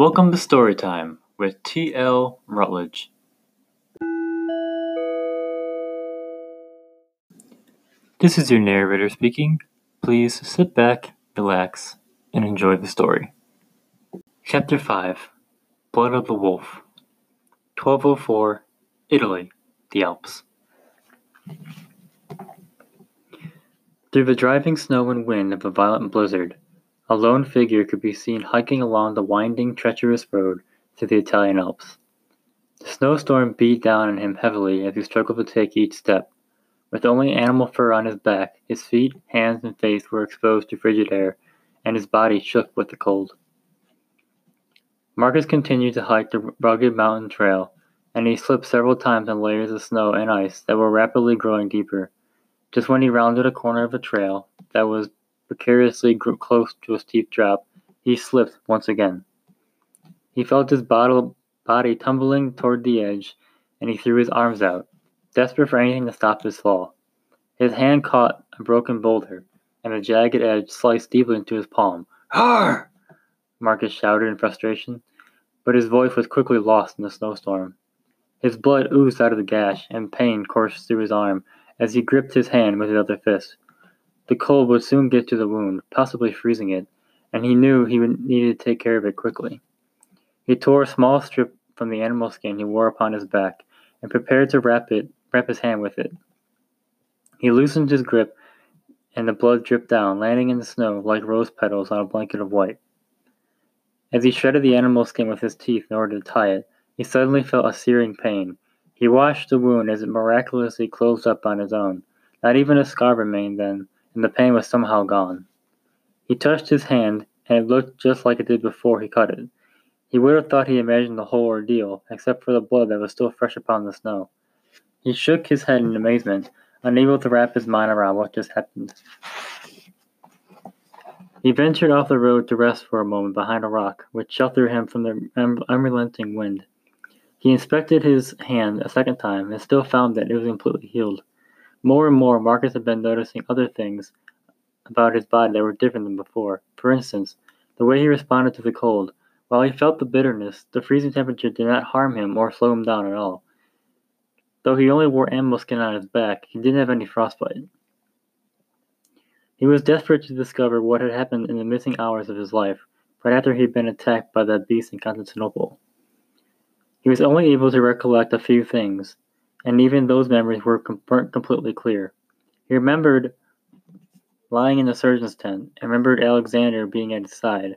Welcome to Storytime with T.L. Rutledge. This is your narrator speaking. Please sit back, relax, and enjoy the story. Chapter 5 Blood of the Wolf 1204 Italy, the Alps. Through the driving snow and wind of a violent blizzard, a lone figure could be seen hiking along the winding, treacherous road to the Italian Alps. The snowstorm beat down on him heavily as he struggled to take each step. With only animal fur on his back, his feet, hands, and face were exposed to frigid air, and his body shook with the cold. Marcus continued to hike the rugged mountain trail, and he slipped several times on layers of snow and ice that were rapidly growing deeper. Just when he rounded a corner of a trail that was precariously close to a steep drop, he slipped once again. He felt his body tumbling toward the edge, and he threw his arms out, desperate for anything to stop his fall. His hand caught a broken boulder, and a jagged edge sliced deeply into his palm. Har! Marcus shouted in frustration, but his voice was quickly lost in the snowstorm. His blood oozed out of the gash, and pain coursed through his arm as he gripped his hand with his other fist. The cold would soon get to the wound, possibly freezing it, and he knew he would need to take care of it quickly. He tore a small strip from the animal skin he wore upon his back and prepared to wrap it wrap his hand with it. He loosened his grip and the blood dripped down, landing in the snow like rose petals on a blanket of white. As he shredded the animal skin with his teeth in order to tie it, he suddenly felt a searing pain. He washed the wound as it miraculously closed up on his own. Not even a scar remained then, and the pain was somehow gone. He touched his hand, and it looked just like it did before he cut it. He would have thought he imagined the whole ordeal, except for the blood that was still fresh upon the snow. He shook his head in amazement, unable to wrap his mind around what just happened. He ventured off the road to rest for a moment behind a rock, which sheltered him from the unrelenting wind. He inspected his hand a second time and still found that it was completely healed. More and more, Marcus had been noticing other things about his body that were different than before. For instance, the way he responded to the cold. While he felt the bitterness, the freezing temperature did not harm him or slow him down at all. Though he only wore animal skin on his back, he didn't have any frostbite. He was desperate to discover what had happened in the missing hours of his life, right after he had been attacked by that beast in Constantinople. He was only able to recollect a few things, and even those memories were weren't completely clear. He remembered lying in the surgeon's tent, and remembered Alexander being at his side.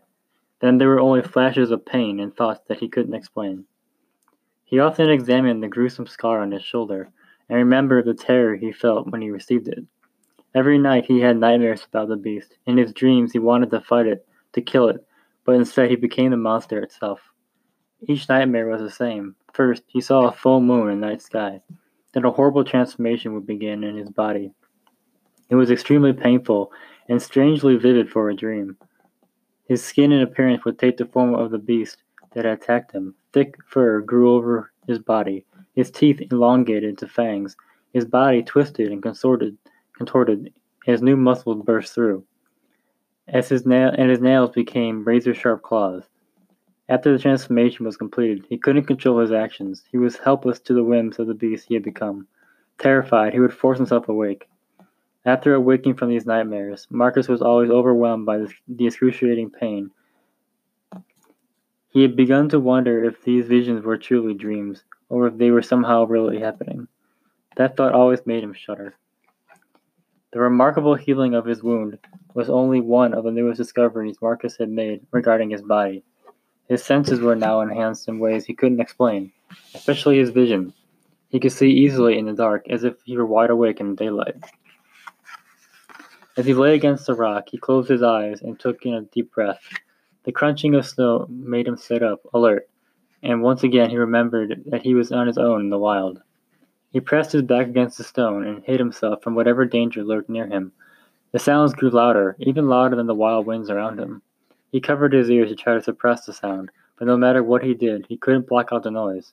Then there were only flashes of pain and thoughts that he couldn't explain. He often examined the gruesome scar on his shoulder, and remembered the terror he felt when he received it. Every night he had nightmares about the beast. In his dreams he wanted to fight it, to kill it, but instead he became the monster itself. Each nightmare was the same. First, he saw a full moon in the night sky. Then a horrible transformation would begin in his body. It was extremely painful and strangely vivid for a dream. His skin and appearance would take the form of the beast that had attacked him. Thick fur grew over his body, his teeth elongated into fangs, his body twisted and contorted, contorted as new muscles burst through. As his nail and his nails became razor sharp claws. After the transformation was completed, he couldn't control his actions. He was helpless to the whims of the beast he had become. Terrified, he would force himself awake. After awaking from these nightmares, Marcus was always overwhelmed by the excruciating pain. He had begun to wonder if these visions were truly dreams, or if they were somehow really happening. That thought always made him shudder. The remarkable healing of his wound was only one of the newest discoveries Marcus had made regarding his body. His senses were now enhanced in ways he couldn't explain, especially his vision. He could see easily in the dark, as if he were wide awake in daylight. As he lay against the rock, he closed his eyes and took in a deep breath. The crunching of snow made him sit up, alert, and once again he remembered that he was on his own in the wild. He pressed his back against the stone and hid himself from whatever danger lurked near him. The sounds grew louder, even louder than the wild winds around him. He covered his ears to try to suppress the sound, but no matter what he did, he couldn't block out the noise.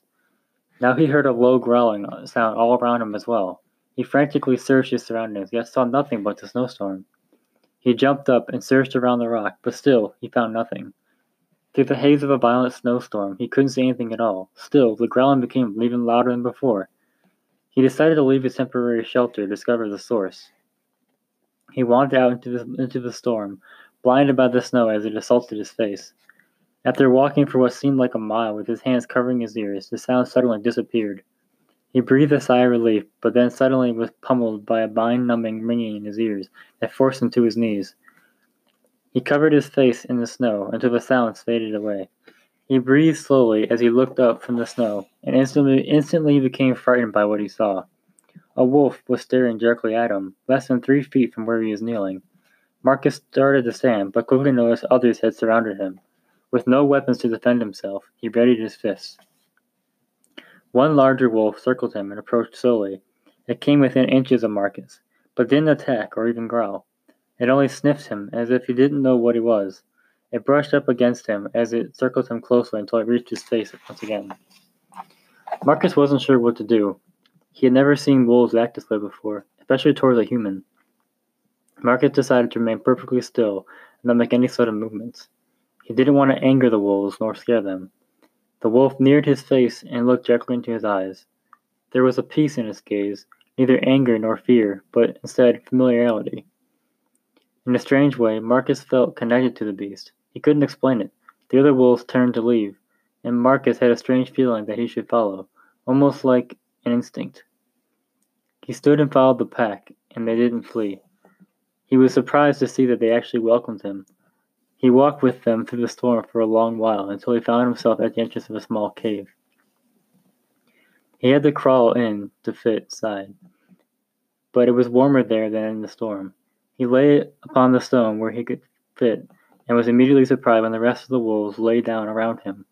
Now he heard a low growling sound all around him as well. He frantically searched his surroundings, yet saw nothing but the snowstorm. He jumped up and searched around the rock, but still he found nothing. Through the haze of a violent snowstorm, he couldn't see anything at all. Still, the growling became even louder than before. He decided to leave his temporary shelter to discover the source. He wandered out into the, into the storm, blinded by the snow as it assaulted his face. After walking for what seemed like a mile with his hands covering his ears, the sound suddenly disappeared. He breathed a sigh of relief, but then suddenly was pummeled by a mind numbing ringing in his ears that forced him to his knees. He covered his face in the snow until the sounds faded away. He breathed slowly as he looked up from the snow, and instantly, instantly became frightened by what he saw. A wolf was staring directly at him, less than three feet from where he was kneeling. Marcus started to stand, but quickly noticed others had surrounded him. With no weapons to defend himself, he readied his fists. One larger wolf circled him and approached slowly. It came within inches of Marcus, but didn't attack or even growl. It only sniffed him as if he didn't know what he was. It brushed up against him as it circled him closely until it reached his face once again. Marcus wasn't sure what to do. He had never seen wolves act this way before, especially towards a human. Marcus decided to remain perfectly still and not make any sort of movements. He didn't want to anger the wolves nor scare them. The wolf neared his face and looked directly into his eyes. There was a peace in his gaze, neither anger nor fear, but instead familiarity. In a strange way, Marcus felt connected to the beast. He couldn't explain it. The other wolves turned to leave, and Marcus had a strange feeling that he should follow, almost like an instinct. He stood and followed the pack, and they didn't flee. He was surprised to see that they actually welcomed him. He walked with them through the storm for a long while until he found himself at the entrance of a small cave. He had to crawl in to fit inside, but it was warmer there than in the storm. He lay upon the stone where he could fit, and was immediately surprised when the rest of the wolves lay down around him.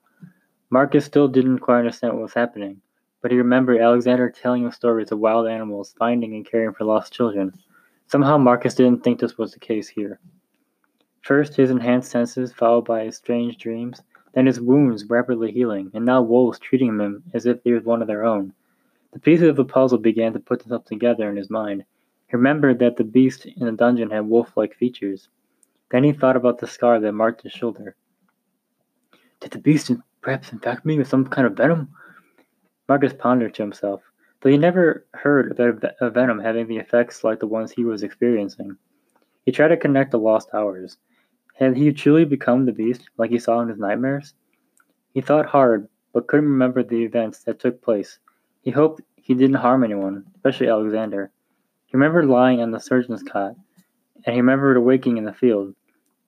Marcus still didn't quite understand what was happening, but he remembered Alexander telling him stories of wild animals finding and caring for lost children. Somehow Marcus didn't think this was the case here. First his enhanced senses, followed by his strange dreams, then his wounds rapidly healing, and now wolves treating him as if he was one of their own. The pieces of the puzzle began to put themselves together in his mind, he remembered that the beast in the dungeon had wolf like features. Then he thought about the scar that marked his shoulder. Did the beast perhaps infect me with some kind of venom? Marcus pondered to himself, though he never heard about a venom having the effects like the ones he was experiencing. He tried to connect the lost hours. Had he truly become the beast like he saw in his nightmares? He thought hard, but couldn't remember the events that took place. He hoped he didn't harm anyone, especially Alexander. He remembered lying on the surgeon's cot, and he remembered awaking in the field.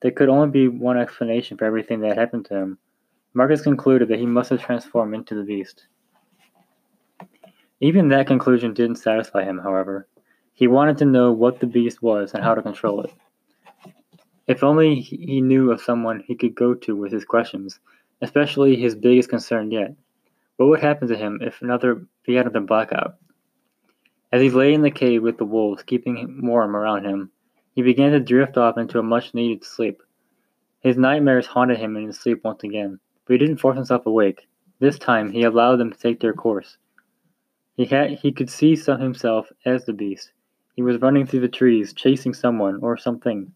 There could only be one explanation for everything that had happened to him. Marcus concluded that he must have transformed into the beast. Even that conclusion didn't satisfy him, however. He wanted to know what the beast was and how to control it. If only he knew of someone he could go to with his questions, especially his biggest concern yet. What would happen to him if another if he had another blackout? As he lay in the cave with the wolves keeping warm around him, he began to drift off into a much needed sleep. His nightmares haunted him in his sleep once again, but he didn't force himself awake. This time he allowed them to take their course. He had he could see himself as the beast. He was running through the trees, chasing someone or something.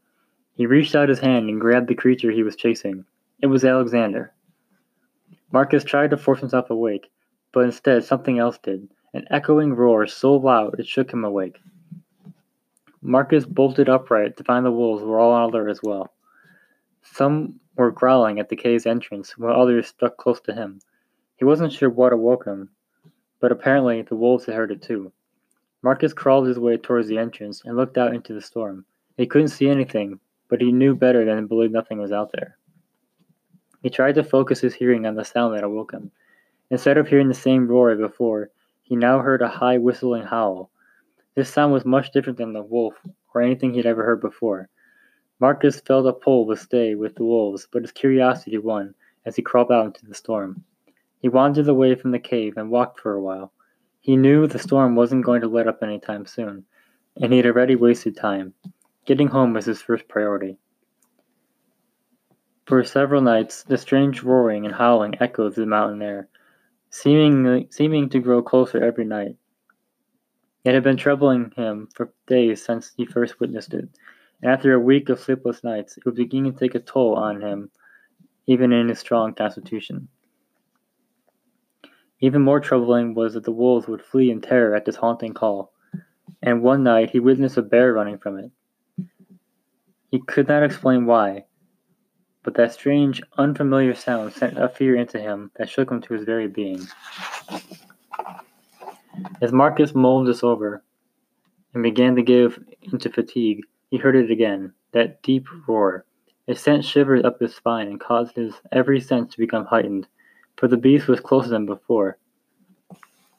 He reached out his hand and grabbed the creature he was chasing. It was Alexander. Marcus tried to force himself awake, but instead something else did an echoing roar so loud it shook him awake. Marcus bolted upright to find the wolves were all on alert as well. Some were growling at the cave's entrance, while others stuck close to him. He wasn't sure what awoke him, but apparently the wolves had heard it too. Marcus crawled his way towards the entrance and looked out into the storm. He couldn't see anything, but he knew better than to believe nothing was out there. He tried to focus his hearing on the sound that awoke him. Instead of hearing the same roar as before, he now heard a high whistling howl. This sound was much different than the wolf or anything he had ever heard before. Marcus felt a pull to stay with the wolves, but his curiosity won as he crawled out into the storm. He wandered away from the cave and walked for a while. He knew the storm wasn't going to let up any time soon, and he had already wasted time. Getting home was his first priority. For several nights, the strange roaring and howling echoed through the mountain air seemingly seeming to grow closer every night. It had been troubling him for days since he first witnessed it, and after a week of sleepless nights, it was beginning to take a toll on him even in his strong constitution. Even more troubling was that the wolves would flee in terror at this haunting call, and one night he witnessed a bear running from it. He could not explain why, but that strange, unfamiliar sound sent a fear into him that shook him to his very being. As Marcus mulled this over and began to give into fatigue, he heard it again, that deep roar. It sent shivers up his spine and caused his every sense to become heightened, for the beast was closer than before.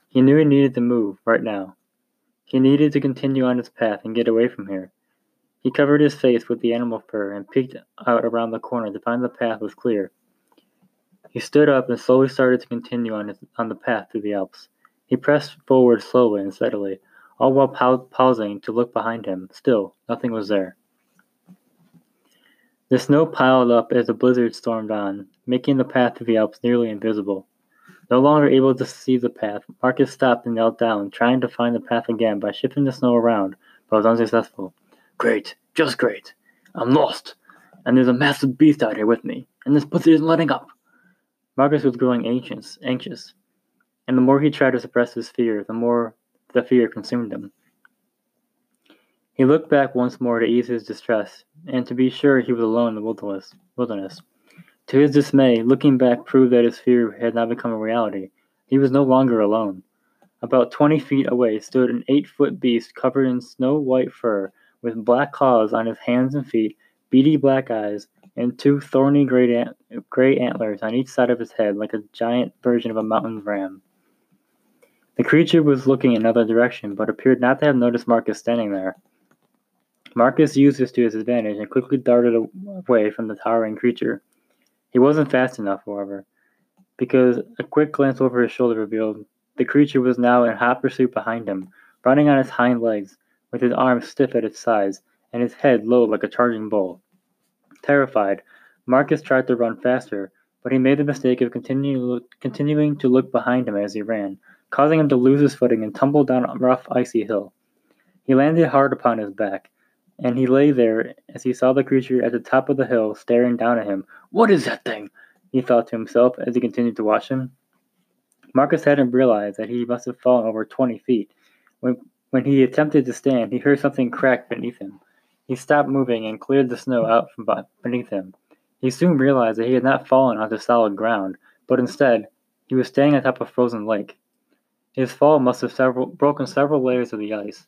He knew he needed to move, right now. He needed to continue on his path and get away from here. He covered his face with the animal fur and peeked out around the corner to find the path was clear. He stood up and slowly started to continue on, his, on the path through the Alps. He pressed forward slowly and steadily, all while pausing to look behind him. Still, nothing was there. The snow piled up as the blizzard stormed on, making the path to the Alps nearly invisible. No longer able to see the path, Marcus stopped and knelt down, trying to find the path again by shifting the snow around, but was unsuccessful. Great, just great. I'm lost, and there's a massive beast out here with me, and this blizzard isn't letting up. Marcus was growing anxious, anxious, and the more he tried to suppress his fear, the more the fear consumed him. He looked back once more to ease his distress, and to be sure he was alone in the wilderness. wilderness. To his dismay, looking back proved that his fear had now become a reality. He was no longer alone. About twenty feet away stood an eight foot beast covered in snow white fur, with black claws on his hands and feet, beady black eyes, and two thorny gray, ant- gray antlers on each side of his head like a giant version of a mountain ram. The creature was looking in another direction, but appeared not to have noticed Marcus standing there. Marcus used this to his advantage and quickly darted away from the towering creature. He wasn't fast enough, however, because a quick glance over his shoulder revealed the creature was now in hot pursuit behind him, running on its hind legs, with his arms stiff at its sides and his head low like a charging bull. Terrified, Marcus tried to run faster, but he made the mistake of continue, continuing to look behind him as he ran, causing him to lose his footing and tumble down a rough, icy hill. He landed hard upon his back, and he lay there as he saw the creature at the top of the hill staring down at him. What is that thing? he thought to himself as he continued to watch him. Marcus hadn't realized that he must have fallen over twenty feet. When, when he attempted to stand, he heard something crack beneath him. He stopped moving and cleared the snow out from beneath him. He soon realized that he had not fallen onto solid ground, but instead, he was standing atop a frozen lake. His fall must have several, broken several layers of the ice.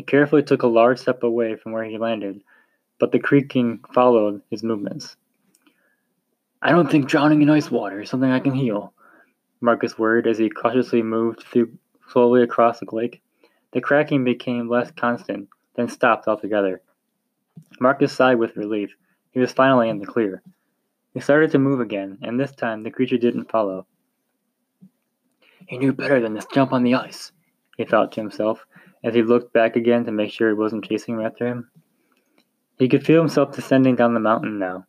He carefully took a large step away from where he landed, but the creaking followed his movements. I don't think drowning in ice water is something I can heal, Marcus worried as he cautiously moved through slowly across the lake. The cracking became less constant, then stopped altogether. Marcus sighed with relief. He was finally in the clear. He started to move again, and this time the creature didn't follow. He knew better than to jump on the ice, he thought to himself, as he looked back again to make sure it wasn't chasing after him. He could feel himself descending down the mountain now,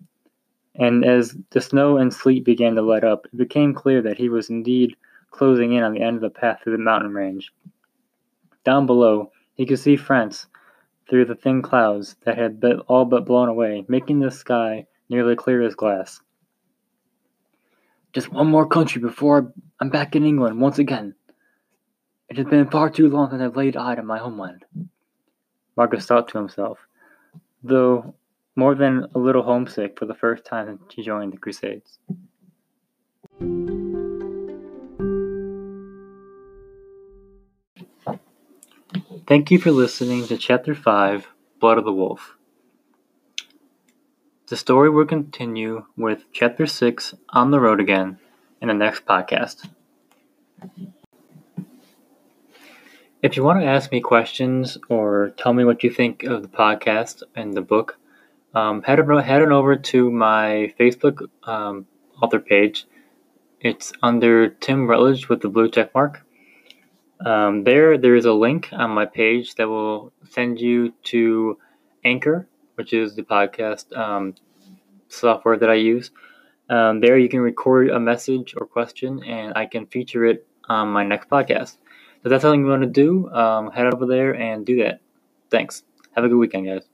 and as the snow and sleet began to let up, it became clear that he was indeed closing in on the end of the path through the mountain range. Down below, he could see France through the thin clouds that had all but blown away, making the sky nearly clear as glass. Just one more country before I'm back in England once again, it has been far too long since I've laid eye on my homeland. Marcus thought to himself, though more than a little homesick for the first time since he joined the Crusades. Thank you for listening to Chapter 5 Blood of the Wolf. The story will continue with Chapter 6 On the Road Again in the next podcast. If you want to ask me questions or tell me what you think of the podcast and the book, um, head, over, head on over to my Facebook um, author page. It's under Tim Rutledge with the blue check mark. Um, there, there is a link on my page that will send you to Anchor, which is the podcast um, software that I use. Um, there, you can record a message or question, and I can feature it on my next podcast. If that's something you want to do, um, head over there and do that. Thanks. Have a good weekend, guys.